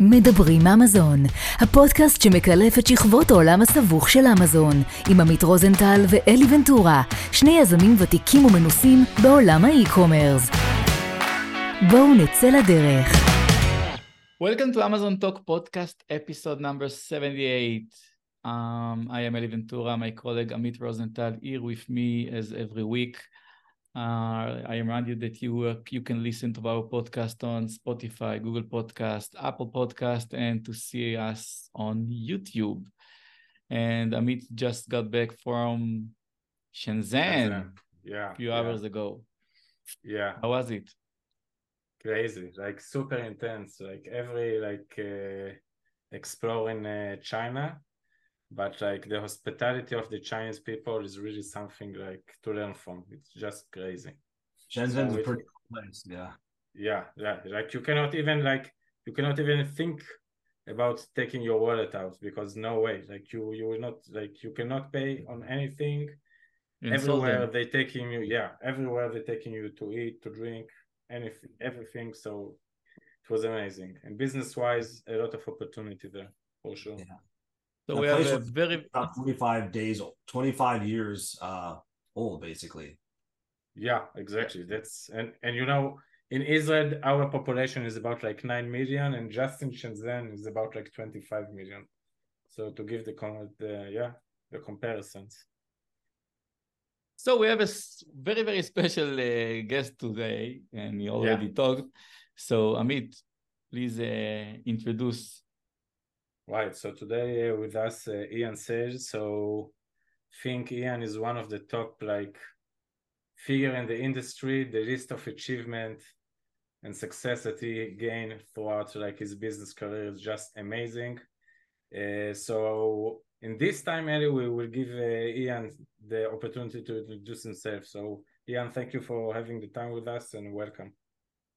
מדברים אמזון, הפודקאסט שמקלף את שכבות העולם הסבוך של אמזון, עם עמית רוזנטל ואלי ונטורה, שני יזמים ותיקים ומנוסים בעולם האי-קומרס. בואו נצא לדרך. Welcome to Amazon Talk podcast episode number 78. Um, I am Eli Ventura, my colleague Amit Rosenthal here with me as every week. Uh, I remind you that you uh, you can listen to our podcast on Spotify, Google Podcast, Apple Podcast, and to see us on YouTube. And Amit just got back from Shenzhen Yeah. a few yeah, hours ago. Yeah. How was it? Crazy. Like super intense. Like every like uh, exploring uh, China, but like the hospitality of the Chinese people is really something like to learn from. It's just crazy. Shenzhen's So a pretty cool place. Yeah. Yeah, yeah. Like you cannot even like you cannot even think about taking your wallet out because no way. Like you you will not like you cannot pay on anything. In everywhere Solden? they taking you yeah everywhere they taking you to eat to drink anything everything so it was amazing and business wise a lot of opportunity there for sure Yeah. So The we have a very About 25 days, old, 25 years uh, old, basically. yeah exactly that's and and you know in israel our population is about like 9 million and just in shenzhen is about like 25 million so to give the con the yeah the comparisons So we have a very, very special uh, guest today, and he already talked. So Amit, please uh, introduce. Right. So today uh, with us, uh, Ian Sells. So think Ian is one of the top like figure in the industry. The list of achievement and success that he gained throughout like his business career is just amazing. Uh, so in this time, Ellie, we will give uh, Ian the opportunity to introduce himself. So Ian, thank you for having the time with us and welcome.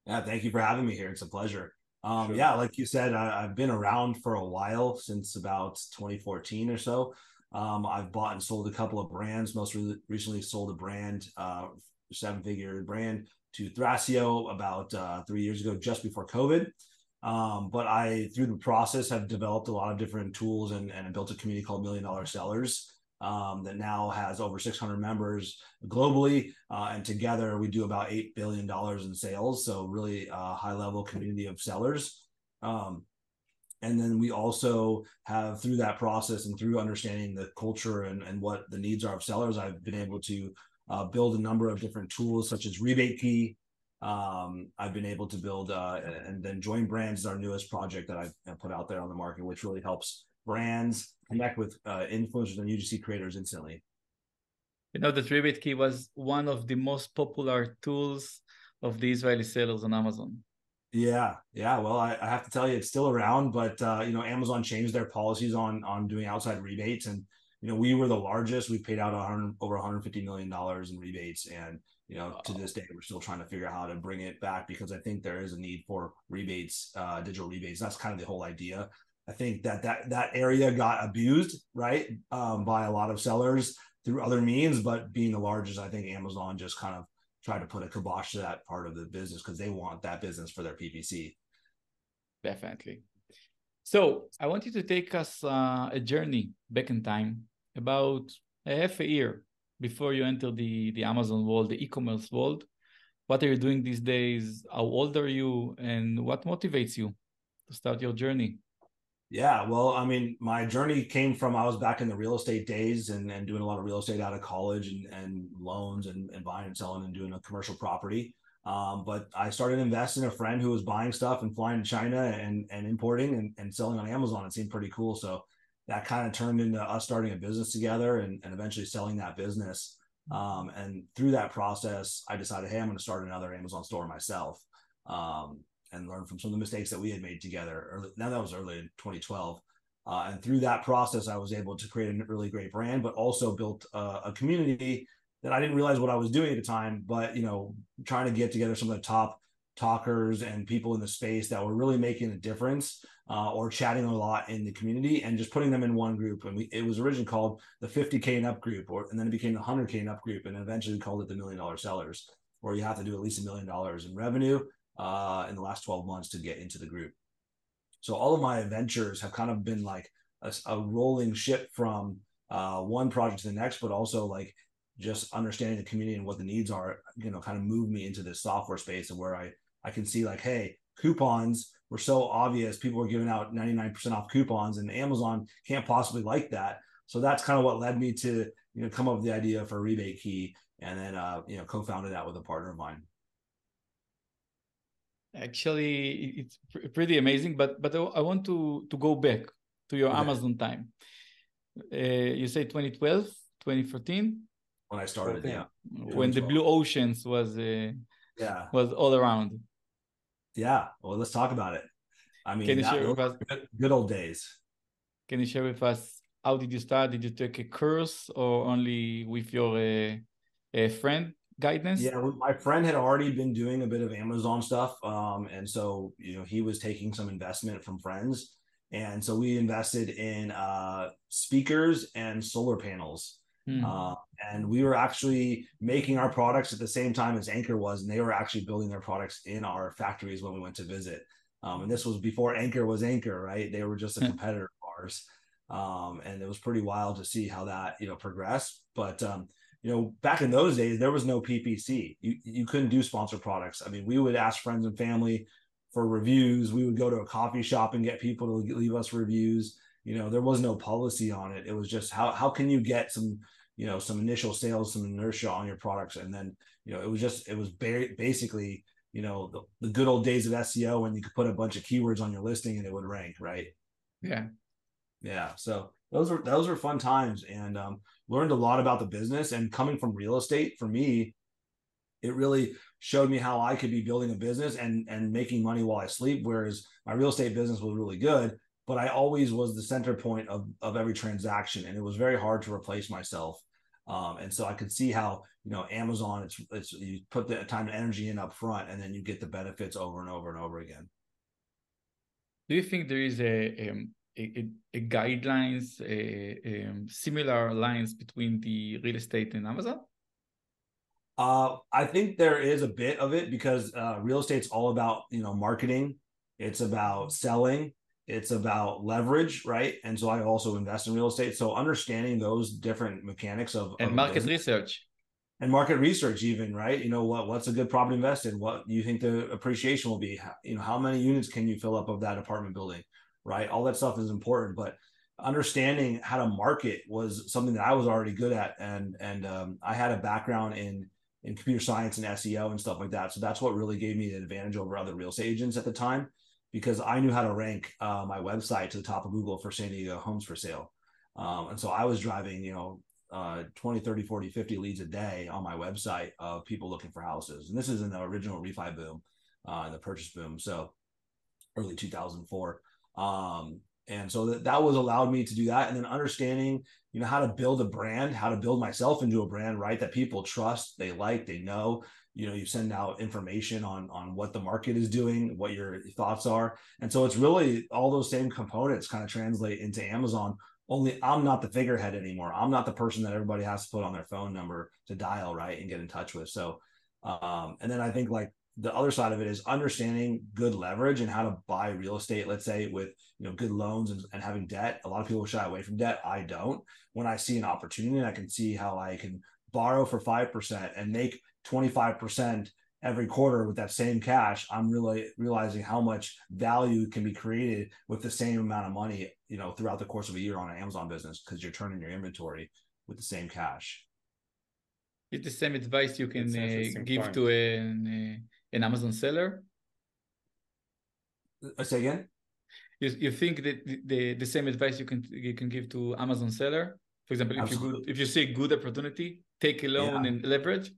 Yeah. Thank you for having me here. It's a pleasure. Um, Sure. Yeah. Like you said, I, I've been around for a while since about 2014 or so. Um, I've bought and sold a couple of brands. Most re- recently, sold a brand, uh, seven figure brand to Thrasio about uh, three years ago, just before COVID. Um, but I, through the process, have developed a lot of different tools and, and built a community called Million Dollar Sellers um, that now has over 600 members globally. Uh, and together we do about $8 billion in sales. So, really a high level community of sellers. Um, and then we also have through that process and through understanding the culture and, and what the needs are of sellers, I've been able to uh, build a number of different tools such as Rebate Key. Um, I've been able to build uh, and then Join Brands is our newest project that I've uh, put out there on the market, which really helps brands connect with uh, influencers and UGC creators instantly. You know that Rebate Key was one of the most popular tools of the Israeli sellers on Amazon. Yeah, yeah. Well, I, I have to tell you, it's still around, but uh, you know, Amazon changed their policies on on doing outside rebates, and you know, we were the largest. We paid out 100, over 150 million dollars in rebates, and you know, to this day, we're still trying to figure out how to bring it back because I think there is a need for rebates, uh, digital rebates. That's kind of the whole idea. I think that that that area got abused, right, um, by a lot of sellers through other means, but being the largest, I think Amazon just kind of tried to put a kibosh to that part of the business because they want that business for their PPC. Definitely. So I want you to take us uh, a journey back in time about a half a year before you enter the, the Amazon world, the e-commerce world. What are you doing these days? How old are you? And what motivates you to start your journey? Yeah, well, I mean, my journey came from I was back in the real estate days and, and doing a lot of real estate out of college and, and loans and, and buying and selling and doing a commercial property. Um, but I started investing a friend who was buying stuff and flying to China and, and importing and, and selling on Amazon. It seemed pretty cool. So that kind of turned into us starting a business together and, and eventually selling that business. Um, and through that process, I decided, hey, I'm going to start another Amazon store myself. Um, and learn from some of the mistakes that we had made together. Early, now that was early in 2012. Uh, and through that process, I was able to create a really great brand, but also built uh, a community that I didn't realize what I was doing at the time. But you know, trying to get together some of the top talkers and people in the space that were really making a difference, uh, or chatting a lot in the community, and just putting them in one group. And we, it was originally called the 50k and up group, or and then it became the 100k and up group, and eventually called it the Million Dollar Sellers, where you have to do at least a million dollars in revenue uh, in the last 12 months to get into the group. So all of my ventures have kind of been like a, a rolling ship from uh, one project to the next, but also like just understanding the community and what the needs are, you know, kind of moved me into this software space and where I I can see like, hey, coupons were so obvious. People were giving out 99% off coupons, and Amazon can't possibly like that. So that's kind of what led me to you know come up with the idea for rebate key, and then uh, you know co-founded that with a partner of mine. Actually, it's pretty amazing. But but I want to to go back to your okay. Amazon time. Uh, you say 2012, 2014 when I started. Yeah, when the blue oceans was uh, yeah was all around. Yeah, well, let's talk about it. I mean, Can you share with us, good, good old days. Can you share with us how did you start? Did you take a course or only with your uh, a friend guidance? Yeah, my friend had already been doing a bit of Amazon stuff, um, and so you know he was taking some investment from friends, and so we invested in uh, speakers and solar panels Mm. Uh, and we were actually making our products at the same time as Anker was, and they were actually building their products in our factories when we went to visit. Um, and this was before Anker was Anker, right? They were just a hmm. competitor of ours. Um, and it was pretty wild to see how that you know progressed. But um, you know, back in those days, there was no PPC. You you couldn't do sponsor products. I mean, we would ask friends and family for reviews. We would go to a coffee shop and get people to leave us reviews. You know, there was no policy on it. It was just how how can you get some you know some initial sales some inertia on your products and then you know it was just it was ba- basically you know the, the good old days of seo when you could put a bunch of keywords on your listing and it would rank right yeah yeah so those were those were fun times and um, learned a lot about the business and coming from real estate for me it really showed me how i could be building a business and and making money while i sleep whereas my real estate business was really good but i always was the center point of of every transaction and it was very hard to replace myself um, and so I could see how you know Amazon it's it's you put the time and energy in up front, and then you get the benefits over and over and over again. Do you think there is a a, a, guidelines, a, um, similar lines between the real estate and Amazon? Uh, I think there is a bit of it because uh, real estate's all about you know marketing. It's about selling it's about leverage, right? And so I also invest in real estate. So understanding those different mechanics of and of market research and market research, even right? You know what what's a good property to invest in? What you think the appreciation will be? You know how many units can you fill up of that apartment building, right? All that stuff is important, but understanding how to market was something that I was already good at, and and um, I had a background in in computer science and SEO and stuff like that. So that's what really gave me the advantage over other real estate agents at the time because I knew how to rank uh, my website to the top of Google for San Diego homes for sale. Um, and so I was driving, you know, uh, 20, 30, 40, 50 leads a day on my website of people looking for houses. And this is in the original refi boom, uh, the purchase boom. So early 2004. Um, and so that, that was allowed me to do that. And then understanding, you know, how to build a brand, how to build myself into a brand, right? That people trust, they like, they know, you know you send out information on on what the market is doing what your thoughts are and so it's really all those same components kind of translate into amazon only i'm not the figurehead anymore i'm not the person that everybody has to put on their phone number to dial right and get in touch with so um and then i think like the other side of it is understanding good leverage and how to buy real estate let's say with you know good loans and, and having debt a lot of people shy away from debt i don't when i see an opportunity i can see how i can borrow for 5% and make 25% every quarter with that same cash, I'm really realizing how much value can be created with the same amount of money, you know, throughout the course of a year on an Amazon business because you're turning your inventory with the same cash. It's the same advice you can uh, give point. to an, uh, an Amazon seller. I uh, say again. You, you think that the, the same advice you can you can give to Amazon seller, for example, if Absolutely. you good, if you see a good opportunity, take a loan yeah. and leverage.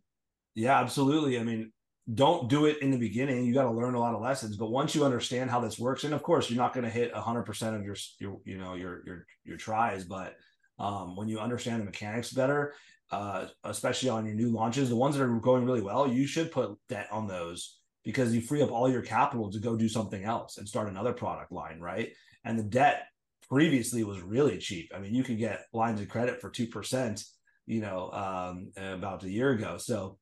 Yeah, absolutely. I mean, don't do it in the beginning. You got to learn a lot of lessons, but once you understand how this works, and of course, you're not going to hit hundred percent of your, your, you know, your, your, your tries, but um, when you understand the mechanics better, uh, especially on your new launches, the ones that are going really well, you should put debt on those because you free up all your capital to go do something else and start another product line, right? And the debt previously was really cheap. I mean, you could get lines of credit for two percent, you know, um, about a year ago. So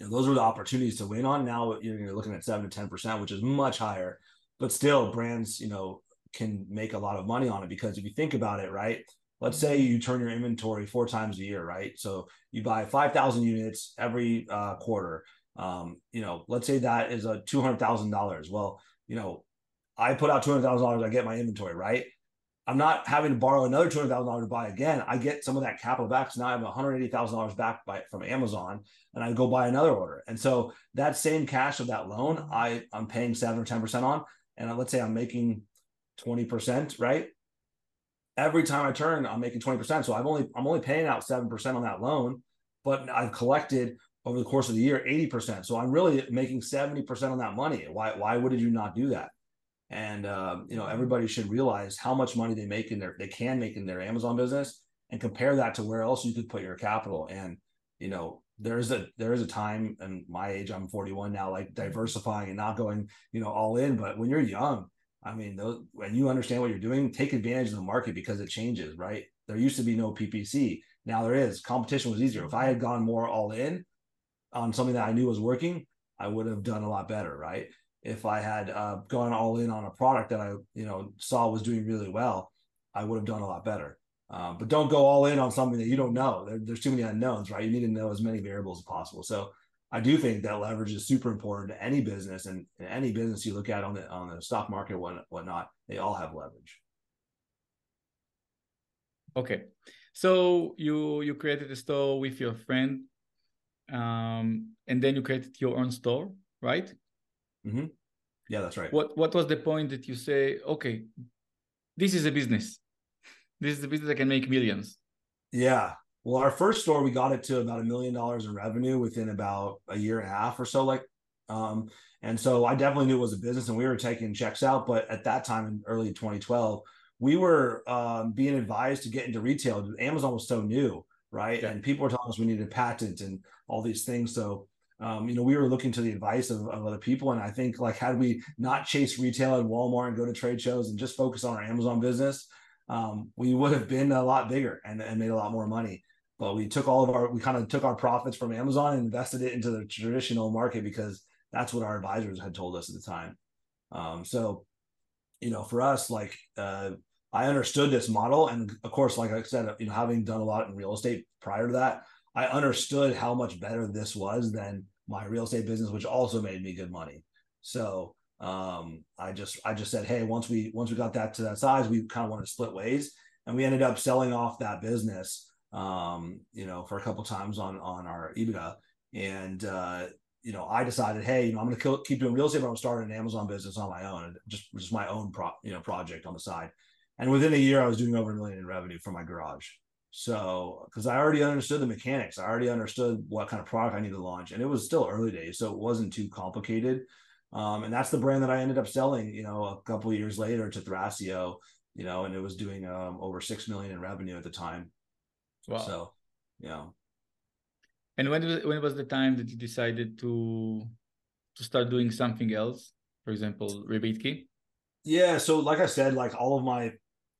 know, those were the opportunities to win on. Now you're looking at seven to ten percent, which is much higher. but still brands, you know, can make a lot of money on it because if you think about it, right? Let's say you turn your inventory four times a year, right? So you buy 5,000 units every uh, quarter. Um, you know, let's say that is a $200,000. Well, you know, I put out $200,000, I get my inventory, right? I'm not having to borrow another two hundred thousand dollars to buy again. I get some of that capital back. So now I have one hundred eighty thousand dollars back by from Amazon, and I go buy another order. And so that same cash of that loan, I I'm paying seven or ten percent on, and let's say I'm making twenty percent, right? Every time I turn, I'm making twenty percent. So I've only I'm only paying out seven percent on that loan, but I've collected over the course of the year eighty percent. So I'm really making seventy percent on that money. Why why would you not do that? and um, you know everybody should realize how much money they make in their they can make in their Amazon business and compare that to where else you could put your capital and you know there is a there is a time and my age I'm 41 now like diversifying and not going you know all in but when you're young I mean those when you understand what you're doing take advantage of the market because it changes right there used to be no PPC now there is competition was easier if I had gone more all in on something that I knew was working I would have done a lot better right if I had uh, gone all in on a product that I you know saw was doing really well, I would have done a lot better. Um, but don't go all in on something that you don't know. There, there's too many unknowns, right? You need to know as many variables as possible. So I do think that leverage is super important to any business, and, and any business you look at on the on the stock market, what whatnot, they all have leverage. Okay, so you you created a store with your friend, um, and then you created your own store, right? Mm-hmm. Yeah, that's right. What What was the point that you say? Okay, this is a business. This is a business that can make millions. Yeah. Well, our first store, we got it to about a million dollars in revenue within about a year and a half or so. Like, um, and so I definitely knew it was a business, and we were taking checks out. But at that time, in early 2012, we were um, being advised to get into retail. Amazon was so new, right? Yeah. And people were telling us we needed a patent and all these things. So um, you know, we were looking to the advice of, of, other people. And I think like had we not chase retail and Walmart and go to trade shows and just focus on our Amazon business, um, we would have been a lot bigger and, and made a lot more money. But we took all of our, we kind of took our profits from Amazon and invested it into the traditional market because that's what our advisors had told us at the time. Um, so, you know, for us, like, uh, I understood this model. And of course, like I said, you know, having done a lot in real estate prior to that, I understood how much better this was than my real estate business, which also made me good money. So um, I just I just said, hey, once we once we got that to that size, we kind of wanted to split ways, and we ended up selling off that business, um, you know, for a couple times on on our EBITDA, and uh, you know, I decided, hey, you know, I'm going to keep doing real estate, but I'm starting an Amazon business on my own, just just my own pro, you know, project on the side. And within a year, I was doing over a million in revenue from my garage. So, because I already understood the mechanics, I already understood what kind of product I needed to launch, and it was still early days, so it wasn't too complicated. Um, and that's the brand that I ended up selling, you know, a couple years later to Thrasio, you know, and it was doing um, over six million in revenue at the time. Wow. So, yeah. And when was, when was the time that you decided to to start doing something else? For example, Rebatekey. Yeah. So, like I said, like all of my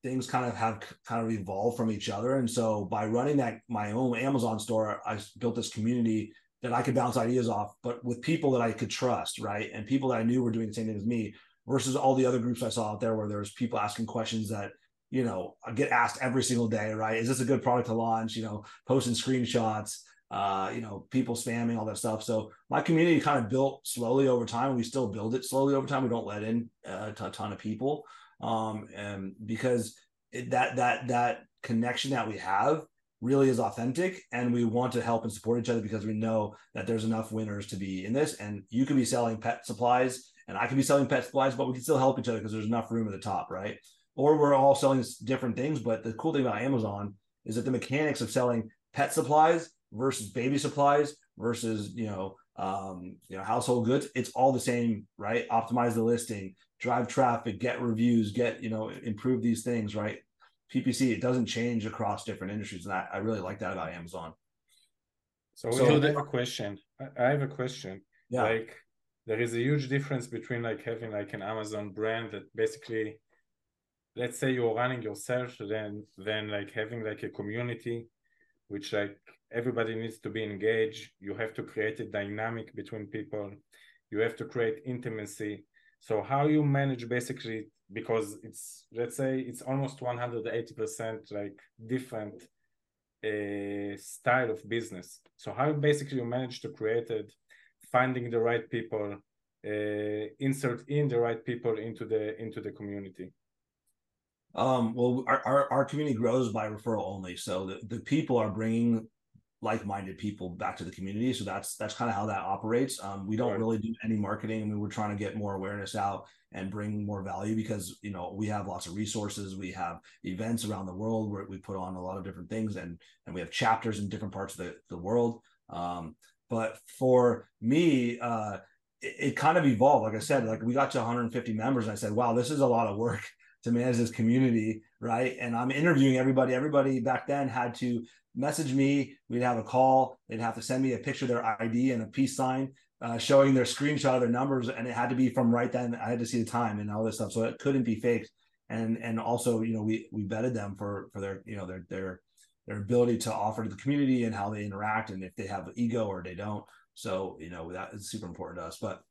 things kind of have kind of evolved from each other. And so by running that my own Amazon store, I built this community that I could bounce ideas off, but with people that I could trust, right? And people that I knew were doing the same thing as me versus all the other groups I saw out there where there's people asking questions that, you know, I get asked every single day, right? Is this a good product to launch? You know, posting screenshots, uh, you know, people spamming all that stuff. So my community kind of built slowly over time. We still build it slowly over time. We don't let in a ton of people um, and because it, that that that connection that we have really is authentic and we want to help and support each other because we know that there's enough winners to be in this and you could be selling pet supplies and I could be selling pet supplies but we can still help each other because there's enough room at the top right or we're all selling different things but the cool thing about Amazon is that the mechanics of selling pet supplies versus baby supplies versus you know um, you know household goods it's all the same right optimize the listing drive traffic, get reviews, get, you know, improve these things, right? PPC, it doesn't change across different industries. And I, I really like that about Amazon. So, so I have a question. I have a question. Yeah. Like there is a huge difference between like having like an Amazon brand that basically let's say you're running yourself, then then like having like a community which like everybody needs to be engaged. You have to create a dynamic between people. You have to create intimacy So how you manage basically because it's let's say it's almost 180% like different uh, style of business. So how basically you manage to create it, finding the right people, uh, insert in the right people into the into the community. Um, well, our, our, our community grows by referral only. So the, the people are bringing like-minded people back to the community. So that's that's kind of how that operates. Um, we don't right. really do any marketing. I mean, we're trying to get more awareness out and bring more value because you know we have lots of resources. We have events around the world where we put on a lot of different things, and and we have chapters in different parts of the, the world. Um, but for me, uh, it, it kind of evolved. Like I said, like we got to 150 members, and I said, "Wow, this is a lot of work." To manage this community, right? And I'm interviewing everybody. Everybody back then had to message me. We'd have a call. They'd have to send me a picture of their ID and a peace sign uh, showing their screenshot of their numbers, and it had to be from right then. I had to see the time and all this stuff, so it couldn't be faked. And and also, you know, we we vetted them for for their you know their their their ability to offer to the community and how they interact, and if they have ego or they don't. So you know that is super important to us. But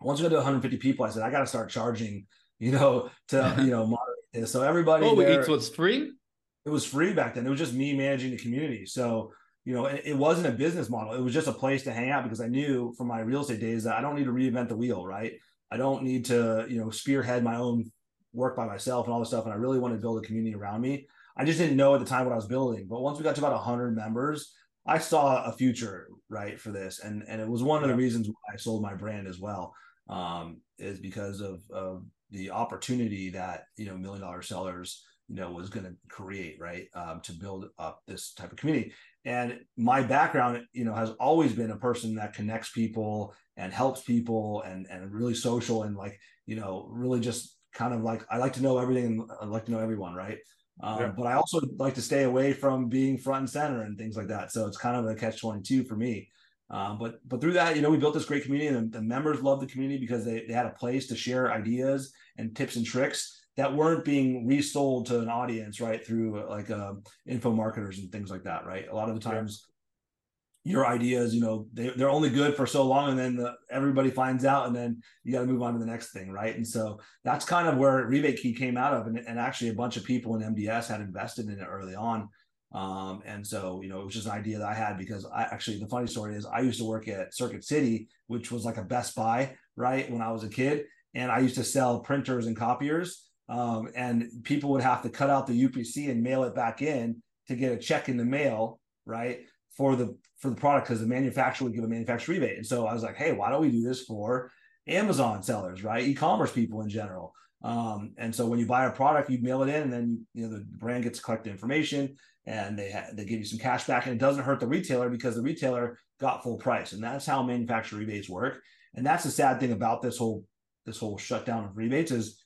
once we got to 150 people, I said I got to start charging you know, to you know moderate this. So everybody. Oh, there, it was free. It was free back then. It was just me managing the community. So you know, it, it, wasn't a business model. It was just a place to hang out because I knew from my real estate days that I don't need to reinvent the wheel, right? I don't need to, you know, spearhead my own work by myself and all this stuff. And I really wanted to build a community around me. I just didn't know at the time what I was building. But once we got to about 100 members, I saw a future, right, for this. And and it was one of the reasons why I sold my brand as well, um, is because of, of the opportunity that you know million dollar sellers you know was going to create right um, to build up this type of community. And my background you know has always been a person that connects people and helps people and and really social and like you know really just kind of like i like to know everything and i like to know everyone right? Um, yeah. but i also like to stay away from being front and center and things like that. So it's kind of a catch 22 for me um, but but through that, you know, we built this great community, and the, the members loved the community because they, they had a place to share ideas and tips and tricks that weren't being resold to an audience, right? Through uh, like uh, info marketers and things like that, right? A lot of the times, yeah. your ideas, you know, they, they're only good for so long, and then the, everybody finds out, and then you got to move on to the next thing, right? And so that's kind of where Rebate Key came out of, and, and actually a bunch of people in MDS had invested in it early on. Um, and so, you know, it was just an idea that I had because I actually, the funny story is I used to work at Circuit City, which was like a Best Buy, right? When I was a kid. And I used to sell printers and copiers. Um, and people would have to cut out the UPC and mail it back in to get a check in the mail, right? For the for the product because the manufacturer would give a manufacturer rebate. And so I was like, hey, why don't we do this for Amazon sellers, right? E-commerce people in general. Um, and so when you buy a product, you mail it in, and then you know the brand gets to collect information and they ha- they give you some cash back, and it doesn't hurt the retailer because the retailer got full price, and that's how manufacturer rebates work. And that's the sad thing about this whole this whole shutdown of rebates is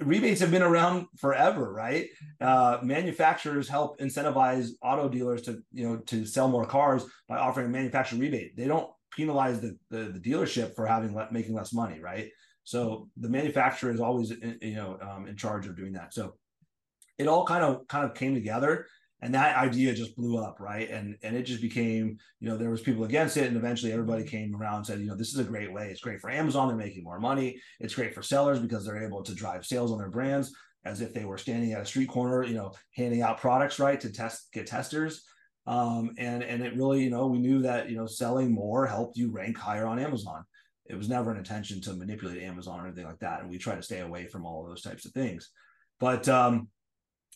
rebates have been around forever, right? Uh, manufacturers help incentivize auto dealers to you know to sell more cars by offering a manufacturer rebate. They don't penalize the, the, the dealership for having making less money, right? So the manufacturer is always you know um, in charge of doing that. So it all kind of kind of came together and that idea just blew up right? And and it just became you know there was people against it and eventually everybody came around and said you know this is a great way. It's great for amazon. They're making more money. It's great for sellers because they're able to drive sales on their brands as if they were standing at a street corner you know handing out products right to test get testers. Um, and and it really you know we knew that you know selling more helped you rank higher on amazon. It was never an intention to manipulate amazon or anything like that and we try to stay away from all of those types of things. But um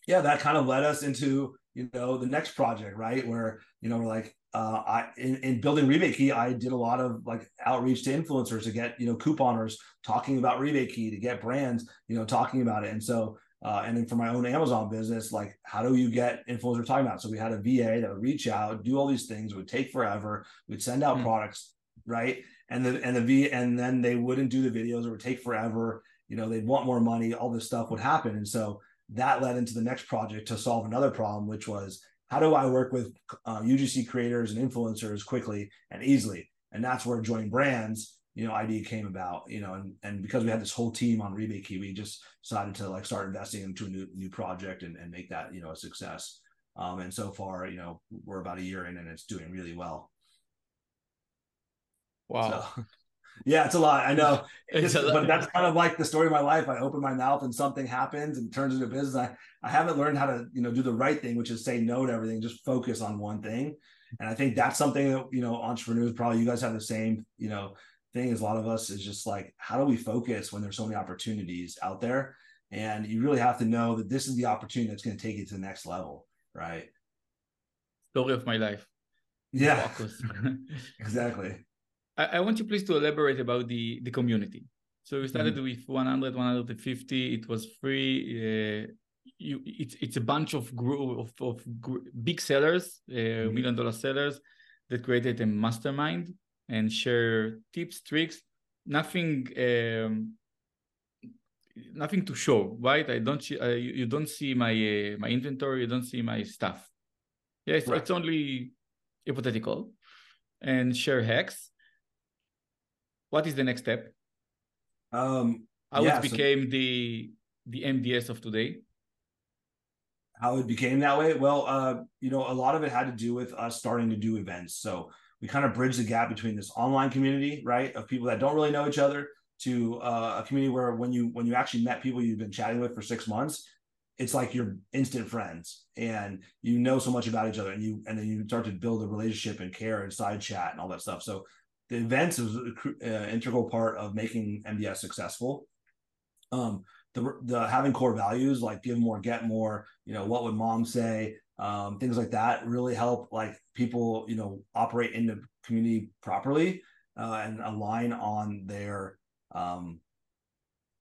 yeah that kind of led us into you know the next project right where you know we're like uh, I in, in, building rebate key, I did a lot of like outreach to influencers to get you know couponers talking about rebate key to get brands you know talking about it, and so uh, and then for my own Amazon business, like how do you get influencers talking about? It? So we had a VA that would reach out, do all these things, it would take forever. We'd send out mm-hmm. products, right? And the and the V and then they wouldn't do the videos, it would take forever. You know, they'd want more money, all this stuff would happen, and so that led into the next project to solve another problem, which was how do I work with uh, UGC creators and influencers quickly and easily? And that's where Join Brands, you know, idea came about, you know, and, and because we had this whole team on Rebate Key, we just decided to like start investing into a new, new project and, and make that, you know, a success. Um, and so far, you know, we're about a year in and it's doing really well. Wow. So. Yeah, it's a lot. I know. Lot. but that's kind of like the story of my life. I open my mouth and something happens and turns into business. I, I haven't learned how to, you know, do the right thing, which is say no to everything, just focus on one thing. And I think that's something that, you know, entrepreneurs probably you guys have the same, you know, thing as a lot of us is just like, how do we focus when there's so many opportunities out there? And you really have to know that this is the opportunity that's going to take you to the next level, right? Story of my life. Yeah, exactly. I, I want you please to elaborate about the, the community. So we started Mm-hmm. with 100, 150. It was free. Uh, you, it's it's a bunch of group of, of gr- big sellers, uh, Mm-hmm. million dollar sellers, that created a mastermind and share tips, tricks. Nothing, um, nothing to show, right? I don't. see- Uh, you, you don't see my uh, my inventory. You don't see my stuff. Yeah, it's, Right. it's only hypothetical, and share hacks what is the next step? Um, How Yeah, it so- became the the MDS of today? how it became that way well uh you know a lot of it had to do with us starting to do events so we kind of bridge the gap between this online community right of people that don't really know each other to uh, a community where when you when you actually met people you've been chatting with for six months it's like you're instant friends and you know so much about each other and you and then you start to build a relationship and care and side chat and all that stuff so the events was an uh, integral part of making MDS successful. Um the, the having core values like give more get more you know what would mom say um, things like that really help like people you know operate in the community properly uh, and align on their um,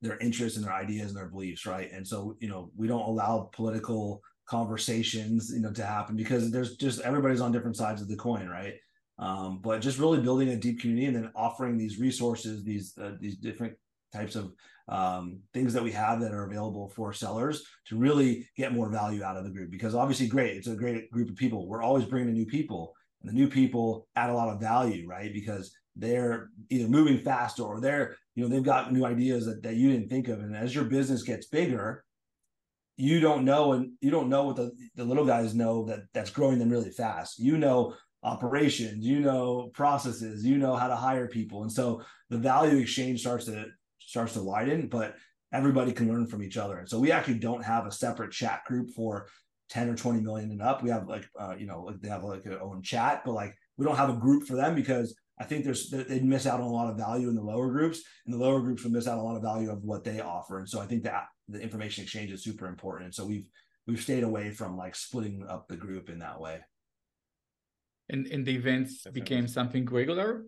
their interests and their ideas and their beliefs right? And so you know we don't allow political conversations you know to happen because there's just everybody's on different sides of the coin right um, but just really building a deep community and then offering these resources these uh, these different types of um, things that we have that are available for sellers to really get more value out of the group. Because obviously great it's a great group of people. We're always bringing in new people and the new people add a lot of value right? Because they're either moving faster or they're you know they've got new ideas that, that you didn't think of. And as your business gets bigger you don't know and you don't know what the, the little guys know that that's growing them really fast. You know operations you know processes you know how to hire people and so the value exchange starts to starts to widen but everybody can learn from each other and so we actually don't have a separate chat group for 10 or 20 million and up we have like uh, you know like they have like their own chat but like we don't have a group for them because I think there's they'd miss out on a lot of value in the lower groups, and the lower groups would miss out on a lot of value of what they offer. And so I think that the information exchange is super important. And so we've we've stayed away from like splitting up the group in that way. And and the events Definitely. became something regular.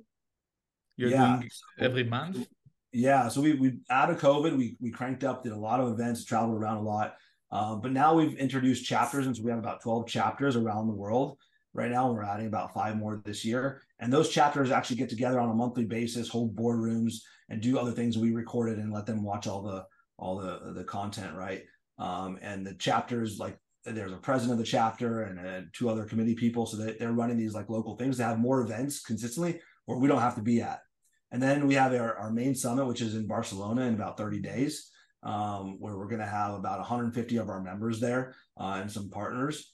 You're Yeah. doing every month. Yeah, so we we out of COVID, we we cranked up, did a lot of events, traveled around a lot. Um, but now we've introduced chapters, and so we have about 12 chapters around the world right now. We're adding about five more this year. And those chapters actually get together on a monthly basis, hold boardrooms, and do other things. We recorded and let them watch all the all the the content, right? Um, and the chapters like there's a president of the chapter and uh, two other committee people, so that they're running these like local things to have more events consistently, where we don't have to be at. And then we have our, our main summit, which is in Barcelona in about 30 days, um, where we're going to have about 150 of our members there uh, and some partners.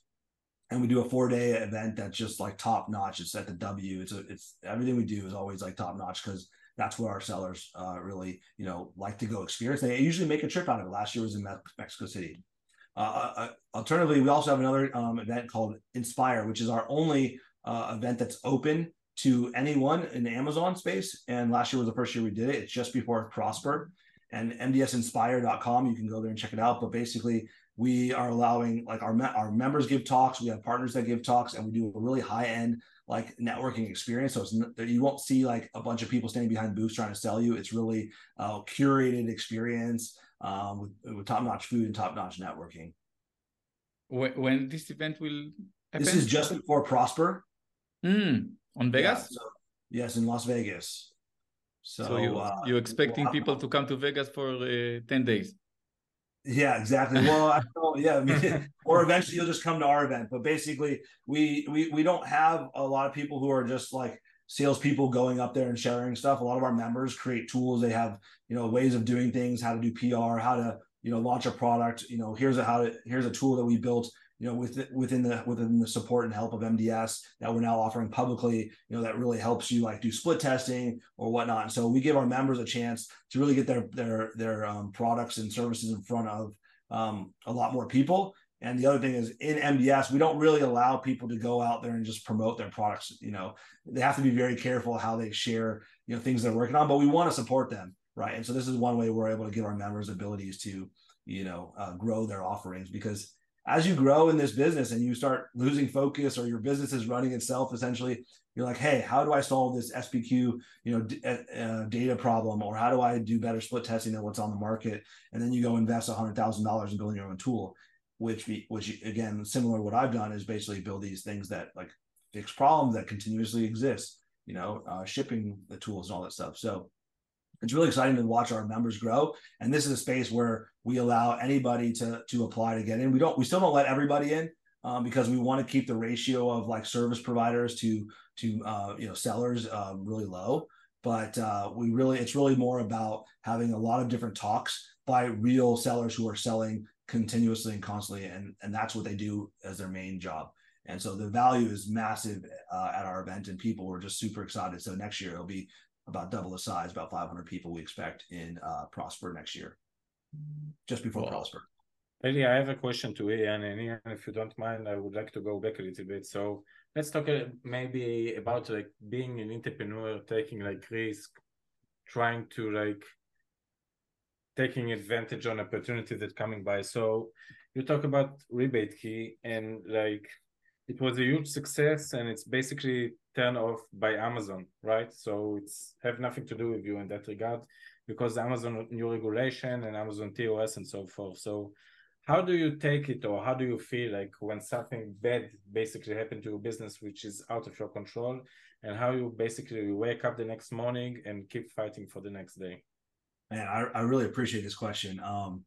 And we do a four day event that's just like top notch. It's at the W. It's a, it's everything we do is always like top notch because that's where our sellers uh, really you know like to go experience. They usually make a trip out of it. Last year was in Mexico City. Uh, uh, alternatively, we also have another um, event called Inspire, which is our only uh, event that's open to anyone in the Amazon space. And last year was the first year we did it. It's just before Prosper and mdsinspire.com. You can go there and check it out. But basically, we are allowing like our our members give talks. We have partners that give talks, and we do a really high end like networking experience. So it's you won't see like a bunch of people standing behind booths trying to sell you. It's really a curated experience um, with, with top notch food and top notch networking. When, when this event will happen? This is just before Prosper. Mm, on Vegas. Yeah, so- yes, in Las Vegas. So, So, you uh, you're expecting well, people to come to Vegas for uh, ten days. Yeah, exactly. Well, I don't. Yeah, I mean, or eventually you'll just come to our event. But basically, we we we don't have a lot of people who are just like salespeople going up there and sharing stuff. A lot of our members create tools. They have you know ways of doing things, how to do PR, how to you know launch a product. You know, here's a how to here's a tool that we built you know, with within the within the support and help of MDS that we're now offering publicly, you know, that really helps you like do split testing or whatnot. And so we give our members a chance to really get their their their um, products and services in front of um, a lot more people. And the other thing is in MDS, we don't really allow people to go out there and just promote their products. You know, they have to be very careful how they share, you know, things they're working on, but we want to support them. Right. And so this is one way we're able to give our members abilities to, you know, uh, grow their offerings because as you grow in this business and you start losing focus or your business is running itself essentially you're like hey how do i solve this spq you know d- uh, uh, data problem or how do i do better split testing than what's on the market and then you go invest $100000 in building your own tool which be, which again similar to what i've done is basically build these things that like fix problems that continuously exist you know uh, shipping the tools and all that stuff so it's really exciting to watch our members grow. And this is a space where we allow anybody to to apply to get in. We don't we still don't let everybody in um, because we want to keep the ratio of like service providers to to uh, you know sellers uh, really low. But uh, we really it's really more about having a lot of different talks by real sellers who are selling continuously and constantly, and and that's what they do as their main job. And so the value is massive uh, at our event, and people were just super excited. So next year it'll be about double the size, about 500 people we expect in uh, Prosper next year, just before well, Prosper. Eli, I have a question to Ian, and Ian, if you don't mind, I would like to go back a little bit. So let's talk uh, maybe about like being an entrepreneur, taking like risk, trying to like taking advantage on opportunity that coming by. So you talk about rebate key and like it was a huge success and it's basically turned off by Amazon, right? So it's have nothing to do with you in that regard because Amazon new regulation and Amazon TOS and so forth. So how do you take it or how do you feel like when something bad basically happened to your business which is out of your control and how you basically wake up the next morning and keep fighting for the next day? Man, I, I really appreciate this question. Um,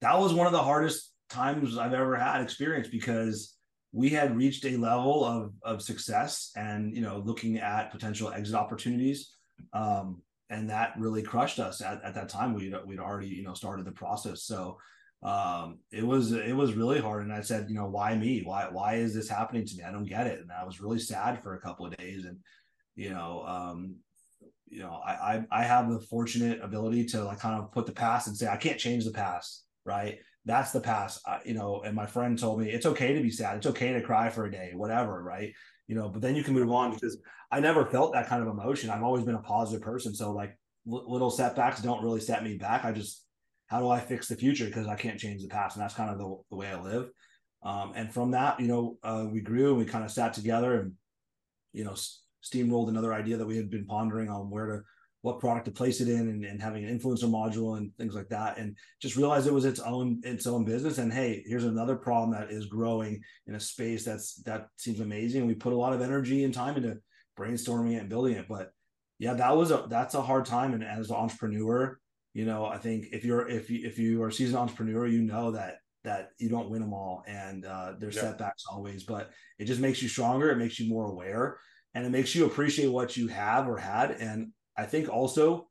that was one of the hardest times I've ever had experience because we had reached a level of of success and you know looking at potential exit opportunities um, and that really crushed us at, at that time. We'd, we'd already you know started the process. So um, it was it was really hard. And i said you know why me? Why why is this happening to me? I don't get it. And i was really sad for a couple of days and you know um, you know I, I i have the fortunate ability to like kind of put the past and say i can't change the past right? That's the past uh, you know and my friend told me it's okay to be sad. It's okay to cry for a day whatever right? You know but then you can move on because i never felt that kind of emotion. I've always been a positive person so like l- little setbacks don't really set me back. I just how do i fix the future because i can't change the past and that's kind of the, the way i live. Um, and from that you know uh, we grew and we kind of sat together and you know steamrolled another idea that we had been pondering on where to what product to place it in and, and having an influencer module and things like that. And just realized it was its own its own business. And hey here's another problem that is growing in a space that's that seems amazing. We put a lot of energy and time into brainstorming it and building it. But yeah that was a that's a hard time. And as an entrepreneur you know i think if you're if you if you are a seasoned entrepreneur you know that that you don't win them all. And uh, there's yeah. setbacks always but it just makes you stronger. It makes you more aware and it makes you appreciate what you have or had and I think also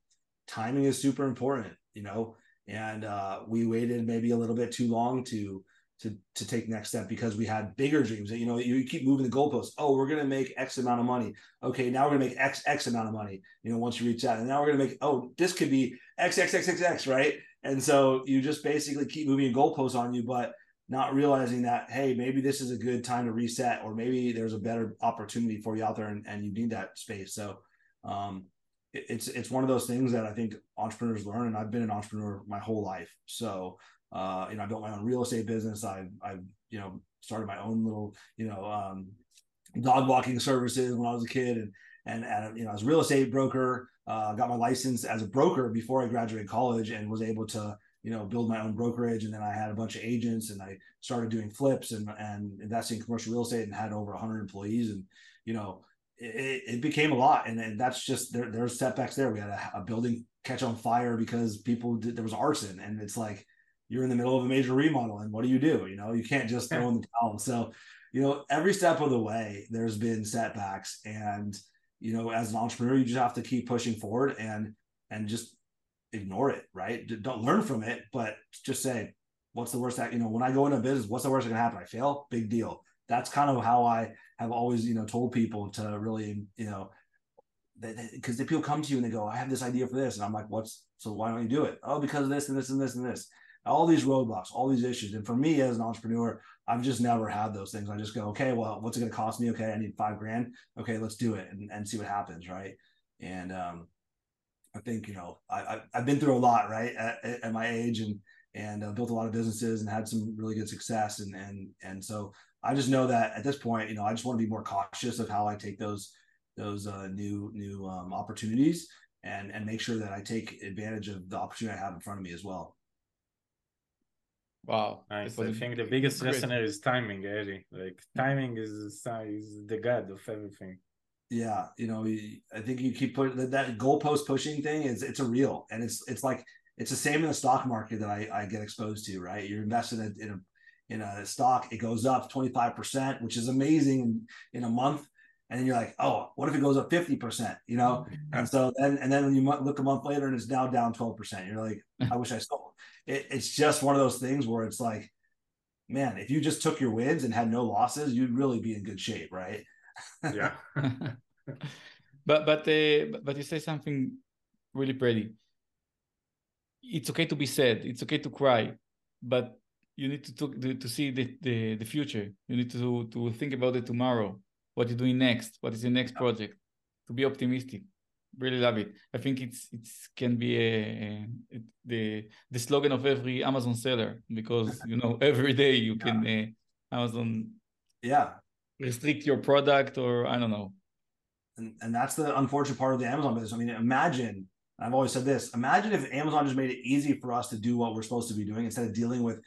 timing is super important, you know, and uh, we waited maybe a little bit too long to to to take next step because we had bigger dreams. You know, you keep moving the goalposts. Oh, we're gonna make X amount of money. Okay, now we're gonna make X X amount of money. You know, once you reach that, and now we're gonna make oh, this could be X X X X X, right? And so you just basically keep moving goalposts on you, but not realizing that hey, maybe this is a good time to reset, or maybe there's a better opportunity for you out there, and, and you need that space. So um, it's it's one of those things that I think entrepreneurs learn, and I've been an entrepreneur my whole life. So uh, you know, I built my own real estate business. i've i've you know started my own little you know um, dog walking services when I was a kid, and and, and you know, as a real estate broker, uh, got my license as a broker before I graduated college, and was able to you know build my own brokerage. And then I had a bunch of agents, and I started doing flips and and investing in commercial real estate, and had over 100 employees, and you know it, it, became a lot, and, and that's just there. There's setbacks there. We had a, a building catch on fire because people did, there was arson, and it's like you're in the middle of a major remodel, and what do you do? You know, you can't just throw in the towel. So, you know, every step of the way, there's been setbacks, and you know, as an entrepreneur, you just have to keep pushing forward and and just ignore it, right? Don't learn from it, but just say, what's the worst that you know when I go into business, what's the worst that can happen? I fail, big deal. That's kind of how I have always you know told people to really you know because the people come to you and they go, I have this idea for this, and I'm like, what's so why don't you do it? Oh, because of this and this and this and this. All these roadblocks, all these issues, and for me as an entrepreneur, I've just never had those things. I just go, okay, well, what's it going to cost me? Okay, I need five grand. Okay, let's do it and, and see what happens, right? And um, I think you know I, I've been through a lot, right, at, at my age, and and uh, built a lot of businesses and had some really good success, and and and so I just know that at this point, you know, I just want to be more cautious of how I take those those uh, new new um, opportunities and and make sure that I take advantage of the opportunity I have in front of me as well. Wow, nice. I think the biggest great. lesson is timing, Eddie. Like timing is is the god of everything. Yeah, you know, I think you keep putting that, that goalpost pushing thing is it's a real, and it's it's like it's the same in the stock market that I, I get exposed to. Right, you're invested in a, in a in a stock, it goes up 25%, which is amazing in, in a month and then you're like, oh, what if it goes up 50%? You know? Mm-hmm. And so then, and then when you look a month later and it's now down 12%, you're like, I wish I sold. It, it's just one of those things where it's like, man, if you just took your wins and had no losses, you'd really be in good shape, right? Yeah. but, but, uh, but you say something really pretty. It's okay to be sad. It's okay to cry, but you need to, to, to see the, the, the future. You need to, to think about it tomorrow what you're doing next, what is your next project, to be optimistic. Really love it. I think it's it's can be a, a, the the slogan of every Amazon seller because you know every day you can uh, Amazon yeah restrict your product or I don't know. And and that's the unfortunate part of the Amazon business. I mean, imagine I've always said this. Imagine if Amazon just made it easy for us to do what we're supposed to be doing instead of dealing with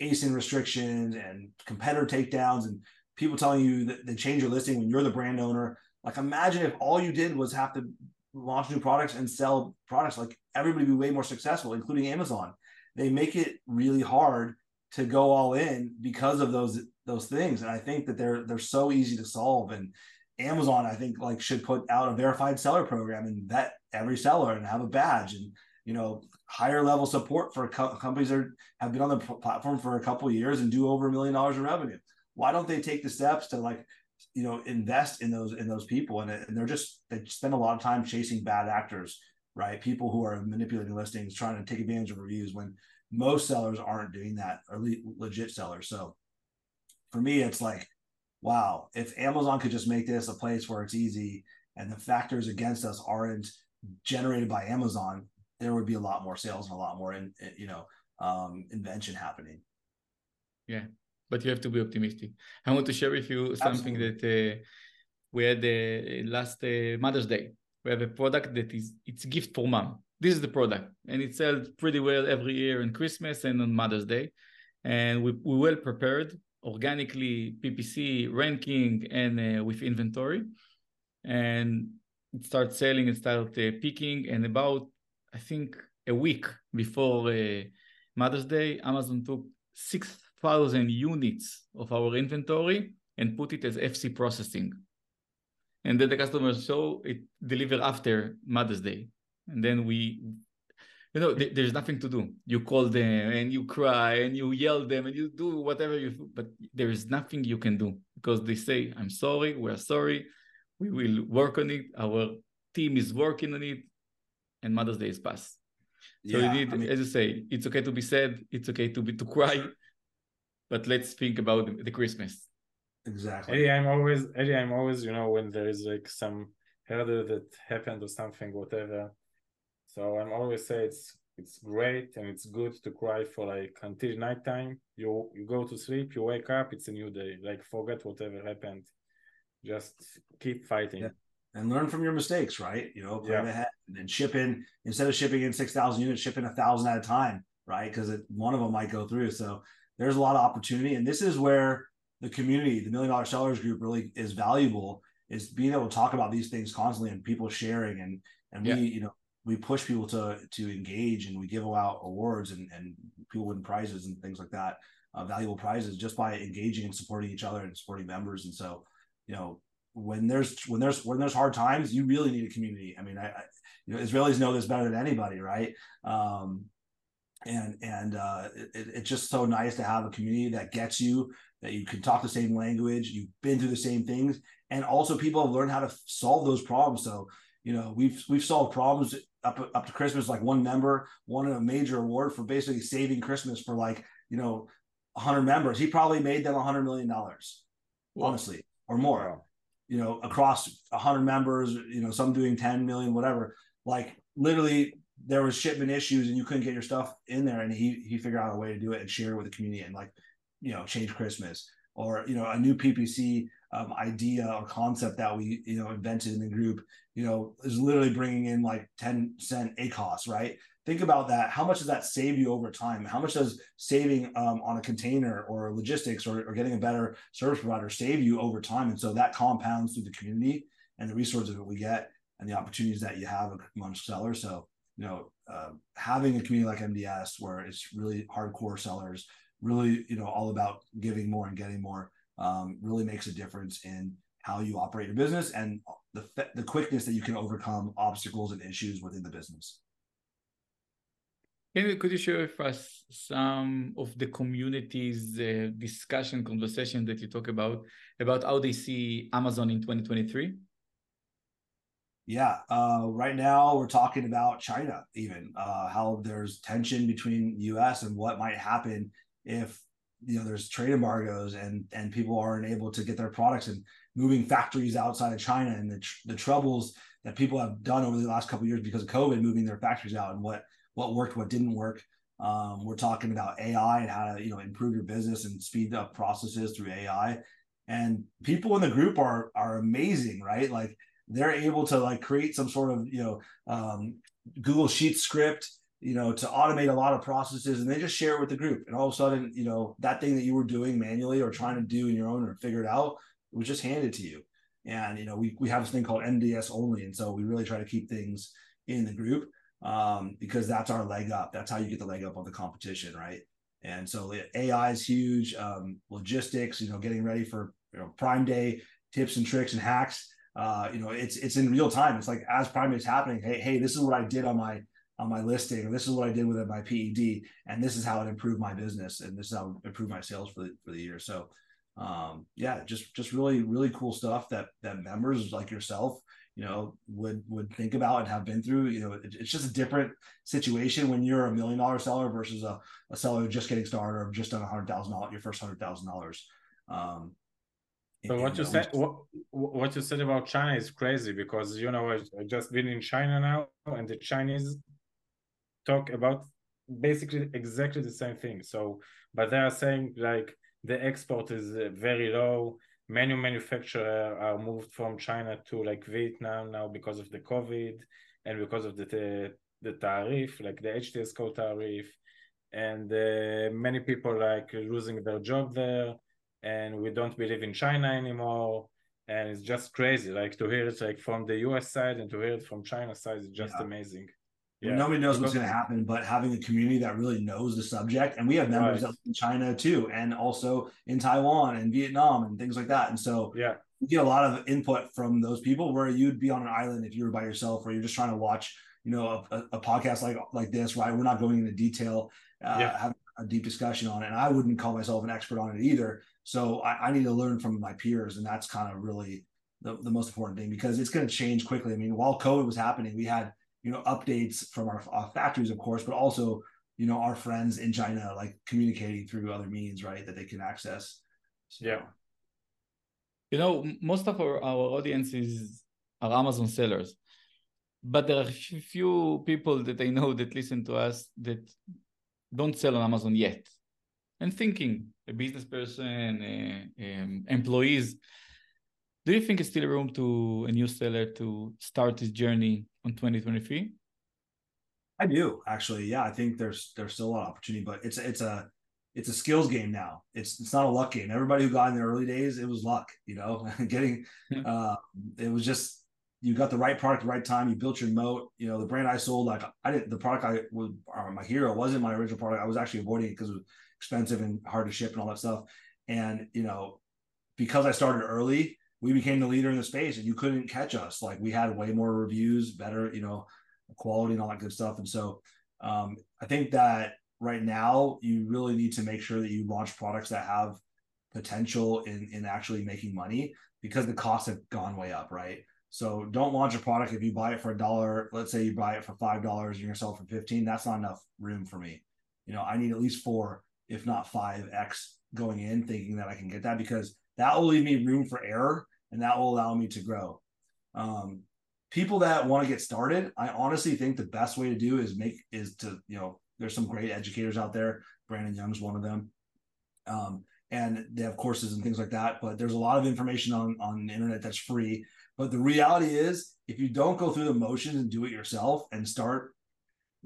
ASIN restrictions and competitor takedowns and people telling you that they change your listing when you're the brand owner. Like imagine if all you did was have to launch new products and sell products, like everybody would be way more successful, including Amazon. They make it really hard to go all in because of those those things. And I think that they're they're so easy to solve. And Amazon, I think, like should put out a verified seller program and vet every seller and have a badge and you know higher level support for co- companies that have been on the platform for a couple years and do over a million dollars in revenue why don't they take the steps to like you know invest in those in those people and, and they're just they spend a lot of time chasing bad actors right people who are manipulating listings trying to take advantage of reviews when most sellers aren't doing that or le- legit sellers so for me it's like wow if amazon could just make this a place where it's easy and the factors against us aren't generated by amazon there would be a lot more sales and a lot more in, you know um, invention happening yeah but you have to be optimistic. I want to share with you something Absolutely. that uh, we had uh, last uh, Mother's Day. We have a product that is it's gift for mom. This is the product, and it sells pretty well every year on Christmas and on Mother's Day. And we we well prepared organically, PPC ranking, and uh, with inventory, and it started selling and started uh, peaking. And about I think a week before uh, Mother's Day, Amazon took six thousand units of our inventory and put it as FC processing. And then the customers show it deliver after Mother's Day. And then we, you know, th- there's nothing to do. You call them and you cry and you yell them and you do whatever you, do, but there is nothing you can do because they say, I'm sorry, we're sorry, we will work on it. Our team is working on it, and Mother's Day is past. So yeah, you need, I mean, as you say, it's okay to be sad, it's okay to be to cry, but let's think about the, Christmas. Exactly. Eddie, I'm always Eddie, I'm always, you know, when there is like some hurdle that happened or something, whatever. So I'm always say it's it's great and it's good to cry for like until nighttime. You you go to sleep, you wake up, it's a new day. Like forget whatever happened. Just keep fighting. Yeah. And learn from your mistakes, right? You know, plan yeah. ahead and then ship in instead of shipping in six thousand units, ship in a thousand at a time, right? Because one of them might go through. So there's a lot of opportunity. And this is where the community, the million dollar sellers group really is valuable is being able to talk about these things constantly and people sharing and and yeah. we, you know, we push people to to engage and we give out awards and, and people win prizes and things like that, uh, valuable prizes just by engaging and supporting each other and supporting members. And so, you know, when there's when there's when there's hard times, you really need a community. I mean, I, I you know, Israelis know this better than anybody, right? Um, and and uh, it, it's just so nice to have a community that gets you that you can talk the same language you've been through the same things and also people have learned how to solve those problems so you know we've we've solved problems up up to christmas like one member won a major award for basically saving christmas for like you know 100 members. He probably made them 100 million dollars honestly or more you know across 100 members you know some doing 10 million whatever. Like literally there was shipment issues and you couldn't get your stuff in there and he he figured out a way to do it and share it with the community and like you know change christmas or you know a new ppc um, idea or concept that we you know invented in the group you know is literally bringing in like 10 cent acos right? Think about that. How much does that save you over time? How much does saving um, on a container or logistics or, or getting a better service provider save you over time? And so that compounds through the community and the resources that we get and the opportunities that you have amongst sellers. So you know, uh, having a community like MDS where it's really hardcore sellers, really, you know, all about giving more and getting more, um, really makes a difference in how you operate your business and the the quickness that you can overcome obstacles and issues within the business. Can you, could you share with us some of the community's uh, discussion conversation that you talk about about how they see Amazon in 2023? Yeah, uh, right now we're talking about China, even uh, how there's tension between U.S. and what might happen if you know there's trade embargoes and and people aren't able to get their products and moving factories outside of China and the tr- the troubles that people have done over the last couple years because of COVID, moving their factories out and what what worked, what didn't work. Um, we're talking about AI and how to you know improve your business and speed up processes through AI. And people in the group are are amazing, right? Like they're able to like create some sort of you know um, Google Sheet script you know to automate a lot of processes and they just share it with the group. And all of a sudden you know that thing that you were doing manually or trying to do in your own or figure it out it was just handed to you. And you know we, we have this thing called mds only. And so we really try to keep things in the group um, because that's our leg up. That's how you get the leg up on the competition right? And so ai is huge um, logistics you know getting ready for you know prime day tips and tricks and hacks. Uh, you know, it's it's in real time. It's like as Prime is happening, hey, hey, this is what I did on my on my listing, or this is what I did with my PED, and this is how it improved my business, and this is how it improved my sales for the for the year. So, um, yeah, just just really really cool stuff that that members like yourself, you know, would would think about and have been through. You know, it, it's just a different situation when you're a million dollar seller versus a, a seller just getting started or just done a hundred thousand dollars, your first hundred thousand um, dollars. So what you said, what, what you said about China is crazy because you know I, I just been in China now, and the Chinese talk about basically exactly the same thing. So, but they are saying like the export is uh, very low. Many manufacturers are moved from China to like Vietnam now because of the COVID and because of the the, the tariff, like the HTS code tariff, and uh, many people like losing their job there and we don't believe in China anymore. And it's just crazy, like to hear it like from the US side and to hear it from China side is just yeah. amazing. Yeah. Nobody knows what's going to happen, but having a community that really knows the subject, and we have members right. in China too, and also in Taiwan and Vietnam and things like that. And so, yeah, you get a lot of input from those people where you'd be on an island if you were by yourself, or you're just trying to watch, you know, a, a podcast like like this, right? We're not going into detail, uh, yeah. having a deep discussion on it, and I wouldn't call myself an expert on it either. So I, I need to learn from my peers, and that's kind of really the, the most important thing because it's going to change quickly. I mean, while COVID was happening, we had you know updates from our, our factories, of course, but also you know our friends in China like communicating through other means, right, that they can access. So, yeah. You know, most of our, our audience is are Amazon sellers, but there are a few people that I know that listen to us that don't sell on Amazon yet and thinking a business person, uh, um, employees. Do you think it's still room to a new seller to start his journey on 2023? I do actually. Yeah, I think there's there's still a lot of opportunity, but it's it's a it's a skills game now. It's it's not a luck game. Everybody who got in the early days, it was luck. You know, getting uh, it was just you got the right product, the right time. You built your moat. You know, the brand I sold, like I didn't. The product I was my hero wasn't my original product. I was actually avoiding it because it was expensive and hard to ship and all that stuff. And you know, because I started early, we became the leader in the space, and you couldn't catch us. Like we had way more reviews, better, you know, quality and all that good stuff. And so, um, I think that right now you really need to make sure that you launch products that have potential in in actually making money because the costs have gone way up, right? So don't launch a product if you buy it for a dollar. Let's say you buy it for five dollars, and you're gonna sell it for fifteen. That's not enough room for me. You know, I need at least four, if not five x going in, thinking that I can get that because that will leave me room for error and that will allow me to grow. Um, people that want to get started, I honestly think the best way to do is make is to you know there's some great educators out there. Brandon Young's one of them. Um, and they have courses and things like that. But there's a lot of information on on the internet that's free. But the reality is, if you don't go through the motions and do it yourself and start,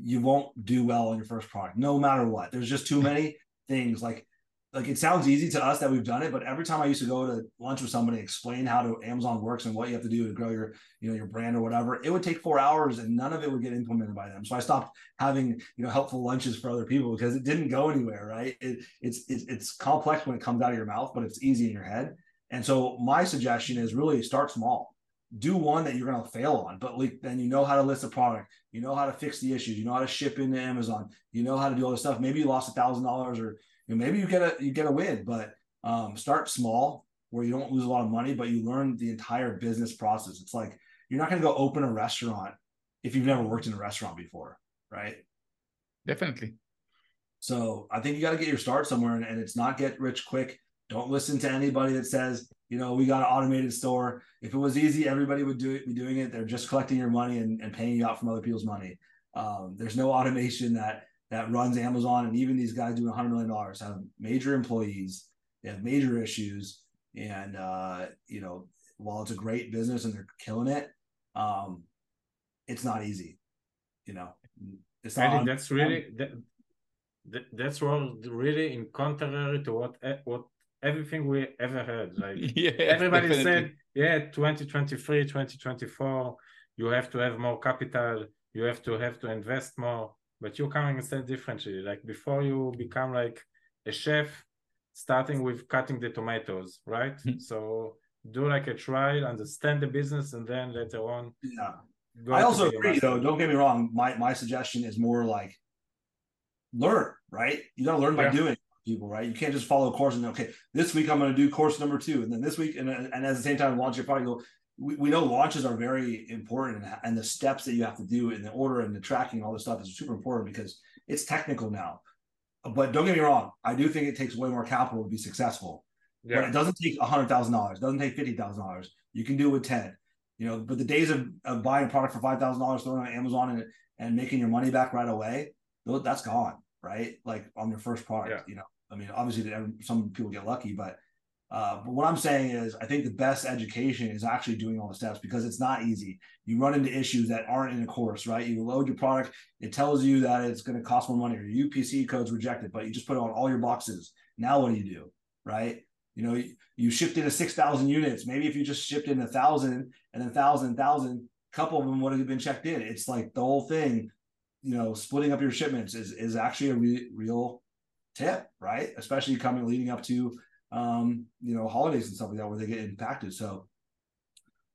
you won't do well on your first product, no matter what. There's just too many things. Like like it sounds easy to us that we've done it, but every time I used to go to lunch with somebody, explain how to Amazon works and what you have to do to grow your, you know, your brand or whatever, it would take four hours and none of it would get implemented by them. So I stopped having, you know, helpful lunches for other people because it didn't go anywhere. Right? It, it's it's it's complex when it comes out of your mouth, but it's easy in your head. And so my suggestion is really start small. Do one that you're going to fail on, but like, then you know how to list a product, you know how to fix the issues, you know how to ship into Amazon, you know how to do all this stuff. Maybe you lost a thousand dollars or maybe you get a you get a win, but um, start small where you don't lose a lot of money, but you learn the entire business process. It's like you're not going to go open a restaurant if you've never worked in a restaurant before, right? Definitely. So I think you got to get your start somewhere, and, and it's not get rich quick. Don't listen to anybody that says, you know, we got an automated store. If it was easy, everybody would do it, be doing it. They're just collecting your money and, and paying you out from other people's money. Um, there's no automation that that runs Amazon, and even these guys doing $100 million have major employees, they have major issues. And, uh, you know, while it's a great business and they're killing it, um, it's not easy. You know, it's not. I think that's really, that, that, that's what really in contrary to what, what everything we ever heard. Like yeah, everybody definitely. said, yeah, 2023, 2024, you have to have more capital, you have to have to invest more but you're coming instead differently. Like before you become like a chef, starting with cutting the tomatoes, right? Mm-hmm. So do like a trial, understand the business, and then later on. Yeah. I also agree, though. Don't get me wrong. My my suggestion is more like learn, right? You got to learn by yeah. doing people, right? You can't just follow a course and okay, this week I'm going to do course number two, and then this week, and, and at the same time launch your product. Go, we, we know launches are very important and, and the steps that you have to do in the order and the tracking and all this stuff is super important because it's technical now. But don't get me wrong, I do think it takes way more capital to be successful. Yeah. But it doesn't take a hundred thousand dollars, doesn't take fifty thousand dollars. You can do it with 10. You know, but the days of, of buying a product for five thousand dollars, throwing on Amazon and and making your money back right away, that's gone, right? Like on your first product, yeah. you know. I mean, obviously, some people get lucky, but uh, but what I'm saying is, I think the best education is actually doing all the steps because it's not easy. You run into issues that aren't in a course, right? You load your product, it tells you that it's going to cost more money, your UPC code's rejected, but you just put it on all your boxes. Now, what do you do, right? You know, you, you shipped in a 6,000 units. Maybe if you just shipped in a thousand and then thousand, thousand, couple of them would have been checked in. It's like the whole thing, you know, splitting up your shipments is, is actually a re- real tip, right? Especially coming leading up to um, you know, holidays and stuff like that where they get impacted. So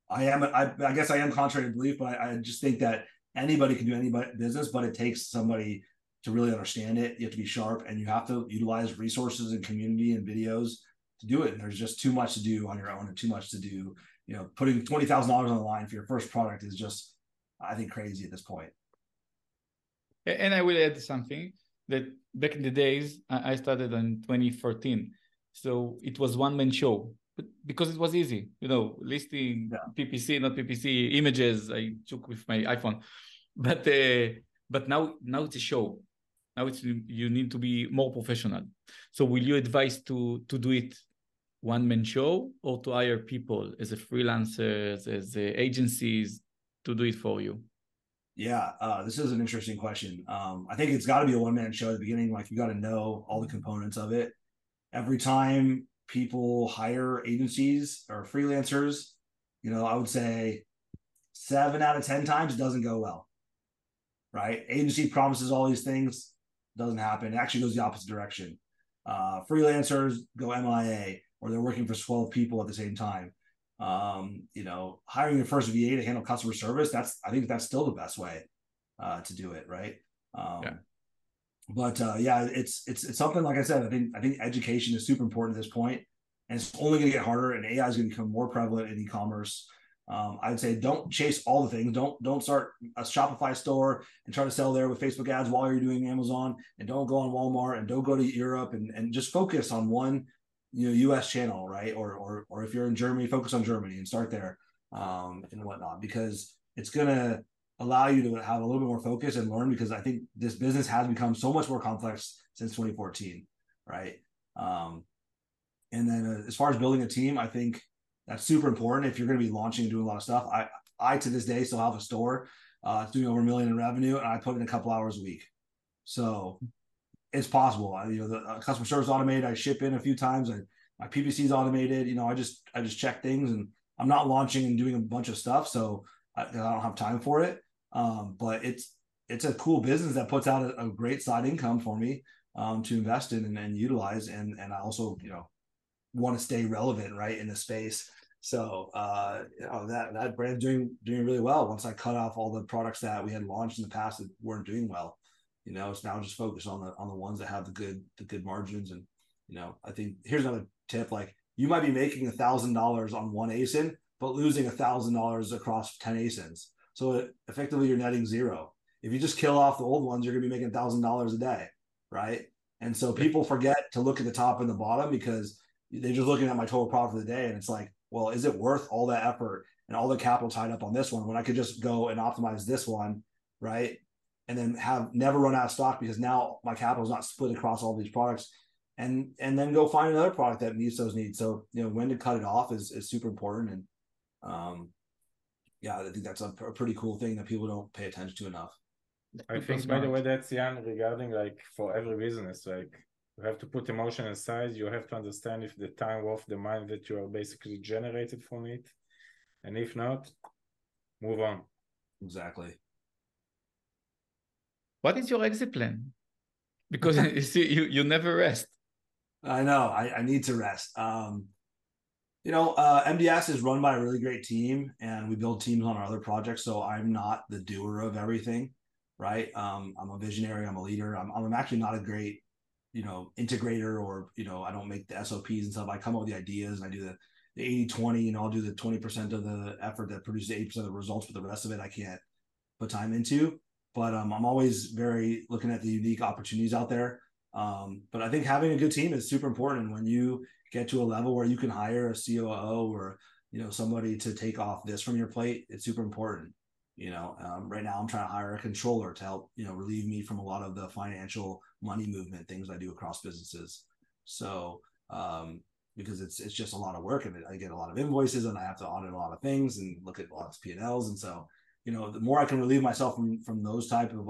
I am, I, I guess I am contrary to belief, but I, I just think that anybody can do any business, but it takes somebody to really understand it. You have to be sharp and you have to utilize resources and community and videos to do it. And there's just too much to do on your own and too much to do. You know, putting $20,000 on the line for your first product is just, I think, crazy at this point. And I will add something that back in the days, I started in 2014 so it was one man show, but because it was easy, you know, listing yeah. PPC, not PPC images. I took with my iPhone, but uh, but now now it's a show. Now it's you need to be more professional. So will you advise to to do it one man show or to hire people as a freelancers as a agencies to do it for you? Yeah, uh, this is an interesting question. Um, I think it's got to be a one man show at the beginning. Like you got to know all the components of it every time people hire agencies or freelancers, you know, I would say seven out of 10 times doesn't go well. Right. Agency promises all these things, doesn't happen. It actually goes the opposite direction. Uh, freelancers go MIA or they're working for 12 people at the same time. Um, you know, hiring your first VA to handle customer service, that's, I think that's still the best way uh, to do it. Right. Um, yeah. But uh, yeah, it's it's it's something like I said. I think I think education is super important at this point, and it's only going to get harder. And AI is going to become more prevalent in e-commerce. Um, I'd say don't chase all the things. Don't don't start a Shopify store and try to sell there with Facebook ads while you're doing Amazon, and don't go on Walmart and don't go to Europe and and just focus on one you know U.S. channel, right? Or or or if you're in Germany, focus on Germany and start there um, and whatnot because it's gonna allow you to have a little bit more focus and learn because I think this business has become so much more complex since 2014, right? Um, and then uh, as far as building a team, I think that's super important if you're going to be launching and doing a lot of stuff. I I to this day still have a store. Uh, it's doing over a million in revenue, and I put in a couple hours a week. So it's possible. I, you know, the uh, customer service automated. I ship in a few times. I, my PPC is automated. You know, I just I just check things, and I'm not launching and doing a bunch of stuff, so I, I don't have time for it. Um, but it's it's a cool business that puts out a, a great side income for me um, to invest in and, and, utilize, and and I also you know want to stay relevant right in the space. So uh, you know that that brand doing doing really well. Once I cut off all the products that we had launched in the past that weren't doing well, you know, it's now just focused on the on the ones that have the good the good margins. And you know, I think here's another tip: like you might be making a thousand dollars on one ASIN, but losing a thousand dollars across ten ASINs. So effectively, you're netting zero. If you just kill off the old ones, you're going to be making thousand dollars a day, right? And so people forget to look at the top and the bottom because they're just looking at my total profit of the day, and it's like, well, is it worth all that effort and all the capital tied up on this one when I could just go and optimize this one, right? And then have never run out of stock because now my capital is not split across all these products, and and then go find another product that meets those needs. So you know when to cut it off is is super important, and um, yeah, I think that's a, a pretty cool thing that people don't pay attention to enough. I think, by the way, that's Jan regarding like for every business, like you have to put emotion aside. You have to understand if the time worth the money that you are basically generated from it, and if not, move on. Exactly. What is your exit plan? Because you see, you you never rest. I know. I, I need to rest. Um, you know, uh, MDS is run by a really great team, and we build teams on our other projects. So I'm not the doer of everything, right? Um, I'm a visionary. I'm a leader. I'm, I'm actually not a great, you know, integrator or you know, I don't make the SOPs and stuff. I come up with the ideas and I do the the 80 20 you know i'll do the 20% of the effort that produces 80% of the results but the rest of it i can't put time into but um, i'm always very looking at the unique opportunities out there um, but i think having a good team is super important when you get to a level where you can hire a COO or you know somebody to take off this from your plate, it's super important. You know, um, right now I'm trying to hire a controller to help you know relieve me from a lot of the financial money movement things I do across businesses. So um, because it's it's just a lot of work and I get a lot of invoices and I have to audit a lot of things and look at a lot of P and Ls and so you know the more I can relieve myself from from those type of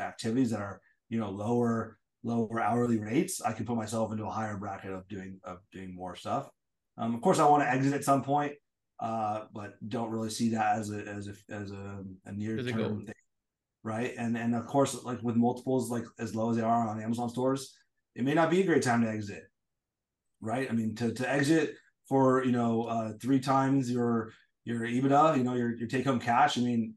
activities that are you know lower lower hourly rates, I can put myself into a higher bracket of doing of doing more stuff. Um, of course, I want to exit at some point, uh, but don't really see that as a as a as a, a near term thing, right? And and of course, like with multiples like as low as they are on Amazon stores, it may not be a great time to exit, right? I mean, to to exit for you know uh, three times your your EBITDA, you know your your take home cash. I mean,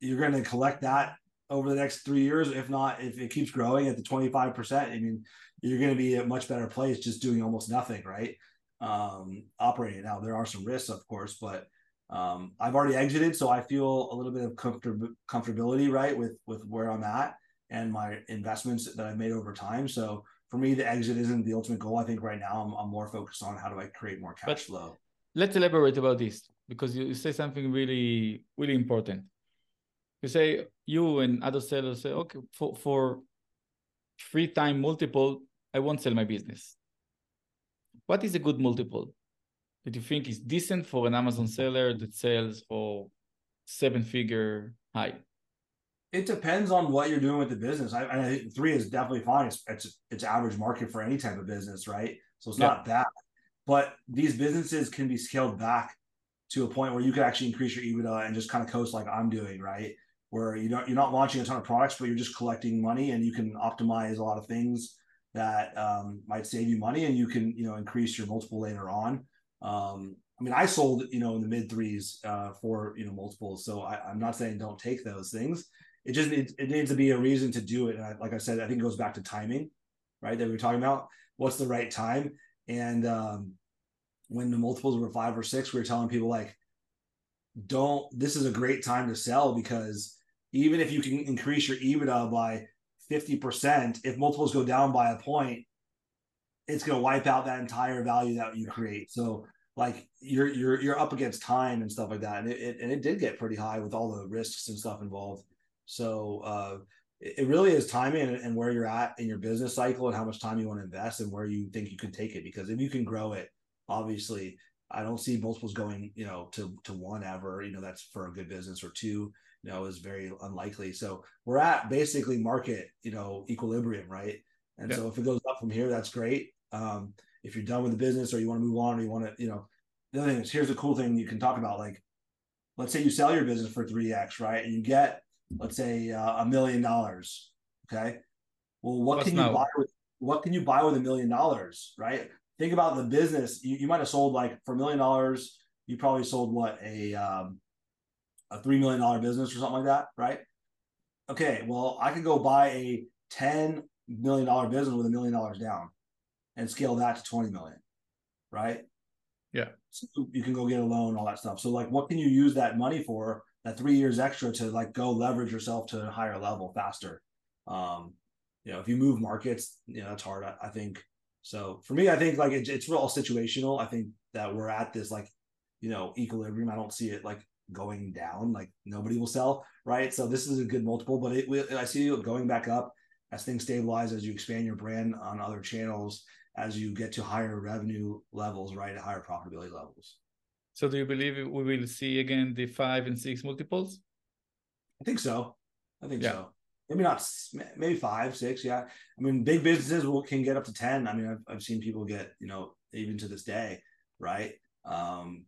you're going to collect that over the next three years. If not, if it keeps growing at the 25%, I mean, you're going to be a much better place just doing almost nothing, right? Um, operating now, there are some risks, of course, but um, I've already exited, so I feel a little bit of comfort- comfortability, right, with with where I'm at and my investments that I've made over time. So for me, the exit isn't the ultimate goal. I think right now I'm, I'm more focused on how do I create more cash but flow. Let's elaborate about this because you say something really really important you say you and other sellers say, okay, for for free time multiple, I won't sell my business. What is a good multiple that you think is decent for an Amazon seller that sells for seven figure high? It depends on what you're doing with the business. I, I think three is definitely fine. It's, it's, it's average market for any type of business, right? So it's yeah. not bad. But these businesses can be scaled back to a point where you can actually increase your EBITDA and just kind of coast like I'm doing, right? Where you don't you're not launching a ton of products, but you're just collecting money, and you can optimize a lot of things that um, might save you money, and you can you know increase your multiple later on. Um, I mean, I sold you know in the mid threes uh, for you know multiples, so I, am not saying don't take those things it just it, it needs to be a reason to do it. And I, like I said, I think it goes back to timing, right? That we were talking about. What's the right time? And um, when the multiples were five or six, we were telling people like, don't. This is a great time to sell because even if you can increase your EBITDA by fifty percent, if multiples go down by a point, it's going to wipe out that entire value that you create. So like you're you're you're up against time and stuff like that, and it, it and it did get pretty high with all the risks and stuff involved. So uh, it, really is timing and, and where you're at in your business cycle and how much time you want to invest and where you think you can take it. Because if you can grow it, obviously, I don't see multiples going you know to to one ever. You know that's for a good business or two. You know is very unlikely. So we're at basically market you know equilibrium, right? And yeah. so if it goes up from here, that's great. Um, if you're done with the business or you want to move on or you want to, you know, the other thing is here's a cool thing you can talk about. Like, let's say you sell your business for 3x, right? And you get, let's say, uh, a million dollars. Okay. Well, what can you buy with what can you buy with a million dollars, right? Think about the business. You, you might have sold like for a million dollars, you probably sold what a um, a three million dollar business or something like that, right? Okay, well, I could go buy a ten million dollar business with a million dollars down and scale that to 20 million, right? Yeah. So you can go get a loan, all that stuff. So like what can you use that money for that three years extra to like go leverage yourself to a higher level faster? Um, you know, if you move markets, you know, that's hard, I, I think. So for me, I think like it, it's all situational. I think that we're at this like, you know, equilibrium. I don't see it like going down, like nobody will sell, right? So this is a good multiple, but it, I see it going back up as things stabilize, as you expand your brand on other channels as you get to higher revenue levels, right, higher profitability levels. So, do you believe we will see again the five and six multiples? I think so. I think yeah. so. Maybe not, maybe five, six. Yeah. I mean, big businesses will can get up to ten. I mean, I've I've seen people get you know even to this day, right? Um,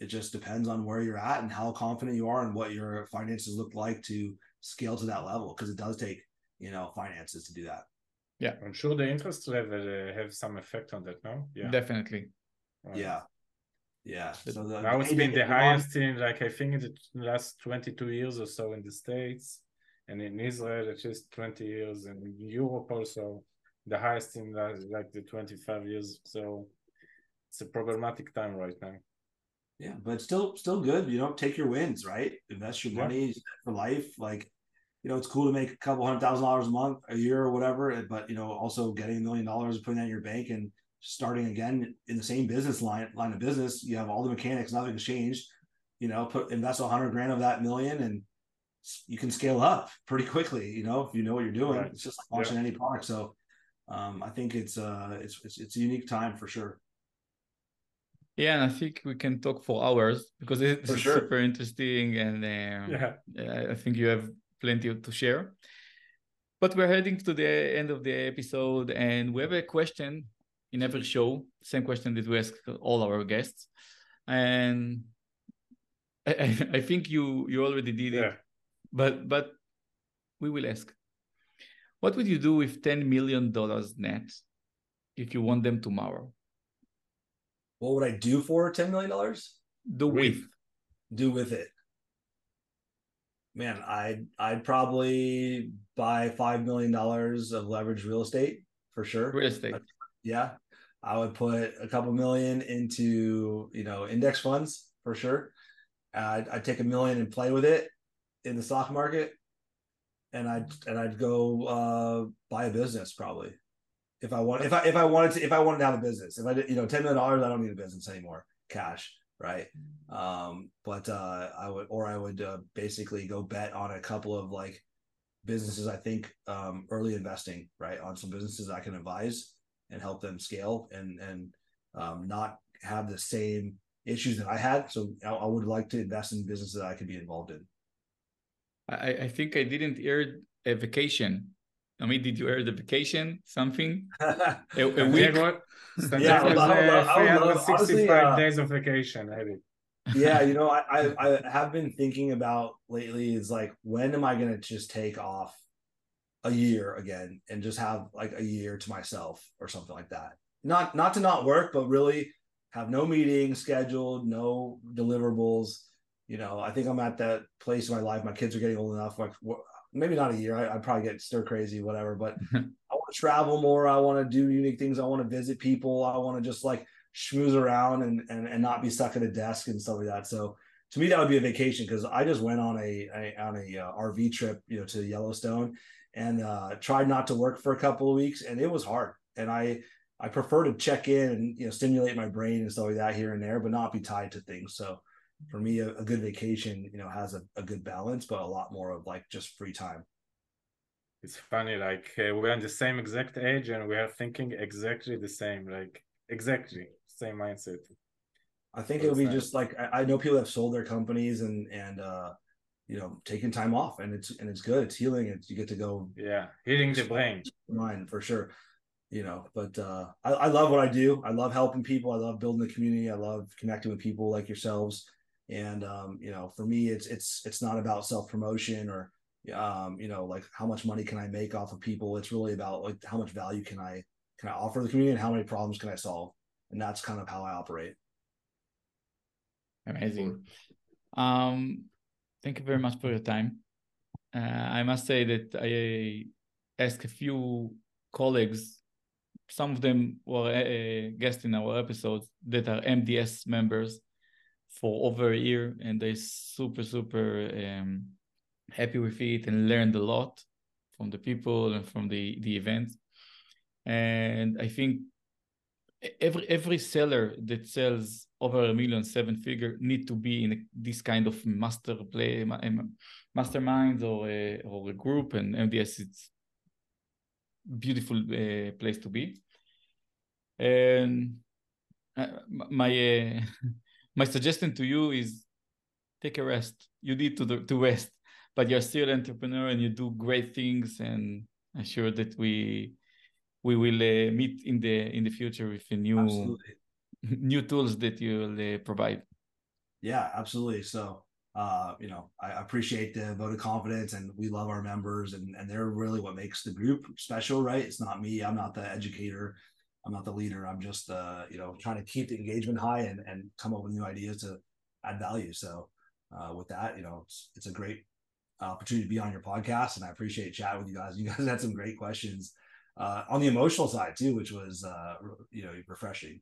it just depends on where you're at and how confident you are and what your finances look like to scale to that level because it does take you know finances to do that. Yeah, I'm sure the interest level uh, have some effect on that. No, yeah, definitely. Right. Yeah, yeah. So the, now it's been the highest in like I think in the last 22 years or so in the states, and in Israel it's just 20 years, and in Europe also the highest in like the 25 years. So it's a problematic time right now. Yeah, but still, still good. You know, take your wins, right? Invest your money yeah. for life. Like you know, it's cool to make a couple hundred thousand dollars a month, a year or whatever, but you know, also getting a million dollars and putting that in your bank and starting again in the same business line line of business. You have all the mechanics, nothing's changed. You know, put invest a hundred grand of that million and you can scale up pretty quickly, you know, if you know what you're doing. Right. It's just like launching yeah. any product. So um, I think it's uh it's, it's it's a unique time for sure. Yeah, and I think we can talk for hours because it's sure. super interesting, and uh, yeah, I think you have plenty to share. But we're heading to the end of the episode, and we have a question in every show, same question that we ask all our guests. And I, I think you you already did yeah. it, but but we will ask. What would you do with ten million dollars net if you want them tomorrow? What would I do for ten million dollars? Do with. Do with it man, I'd I'd probably buy five million dollars of leveraged real estate for sure. Real estate. Yeah. I would put a couple million into, you know, index funds for sure. I'd, I'd take a million and play with it in the stock market. And I'd and I'd go uh, buy a business probably. If I want if I if I wanted to if I wanted to have a business. If I did, you know, ten million dollars, I don't need a business anymore. Cash right? Um, but uh, I would, or I would uh, basically go bet on a couple of like businesses. I think um, early investing, right, on some businesses I can advise and help them scale and and um, not have the same issues that I had. So I, I, would like to invest in businesses that I could be involved in. I, I think I didn't hear a vacation. I mean, did you hear the vacation? Something? a, a week? yeah, I would, I would, 365 uh, days of vacation, maybe. yeah, you know, I, I, I have been thinking about lately is like when am I gonna just take off a year again and just have like a year to myself or something like that. Not not to not work, but really have no meetings scheduled, no deliverables. You know, I think I'm at that place in my life. My kids are getting old enough. Like maybe not a year. I, would probably get stir crazy, whatever. But I want to travel more. I want to do unique things. I want to visit people. I want to just like schmooze around and, and and not be stuck at a desk and stuff like that. So to me, that would be a vacation because I just went on a, a on a uh, RV trip, you know, to Yellowstone and uh, tried not to work for a couple of weeks, and it was hard. And I I prefer to check in and you know stimulate my brain and stuff like that here and there, but not be tied to things. So for me, a, a good vacation, you know, has a, a, good balance, but a lot more of like just free time. It's funny, like uh, we're on the same exact age and we are thinking exactly the same, like exactly same mindset. I think it'll be just like I, I know people have sold their companies and and uh you know taking time off and it's and it's good it's healing it's you get to go yeah healing the brain mind for sure you know but uh I, I love what i do i love helping people i love building the community i love connecting with people like yourselves and um, you know for me it's it's it's not about self promotion or um, you know like how much money can i make off of people? It's really about like how much value can i can i offer the community and how many problems can i solve? And that's kind of how i operate. Amazing. Um thank you very much for your time. Uh, i must say that i asked a few colleagues some of them were uh, guests in our episodes that are mds members for over a year and they super super um, happy with it and learned a lot from the people and from the the events and i think every every seller that sells over a million seven figure need to be in this kind of master play um, masterminds or a, or a group and mds it's beautiful uh, place to be. And uh, my uh, my suggestion to you is take a rest. You need to do, to rest, but you're still an entrepreneur and you do great things. And I'm sure that we we will uh, meet in the in the future with a new absolutely. new tools that you'll uh, provide. Yeah, absolutely. So uh, you know, I appreciate the vote of confidence and we love our members and, and they're really what makes the group special, right? It's not me. I'm not the educator. I'm not the leader. I'm just uh, you know trying to keep the engagement high and and come up with new ideas to add value. So uh, with that, you know, it's it's a great opportunity to be on your podcast, and I appreciate chatting with you guys. You guys had some great questions uh, on the emotional side too, which was uh, you know refreshing.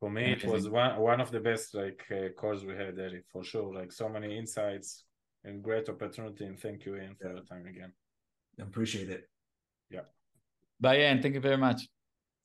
For me, it was one one of the best like uh, calls we had, Eddie, for sure. Like so many insights and great opportunity. And thank you, Ian, for yeah. your time again. I appreciate it. Yeah. Bye, Ian. Thank you very much.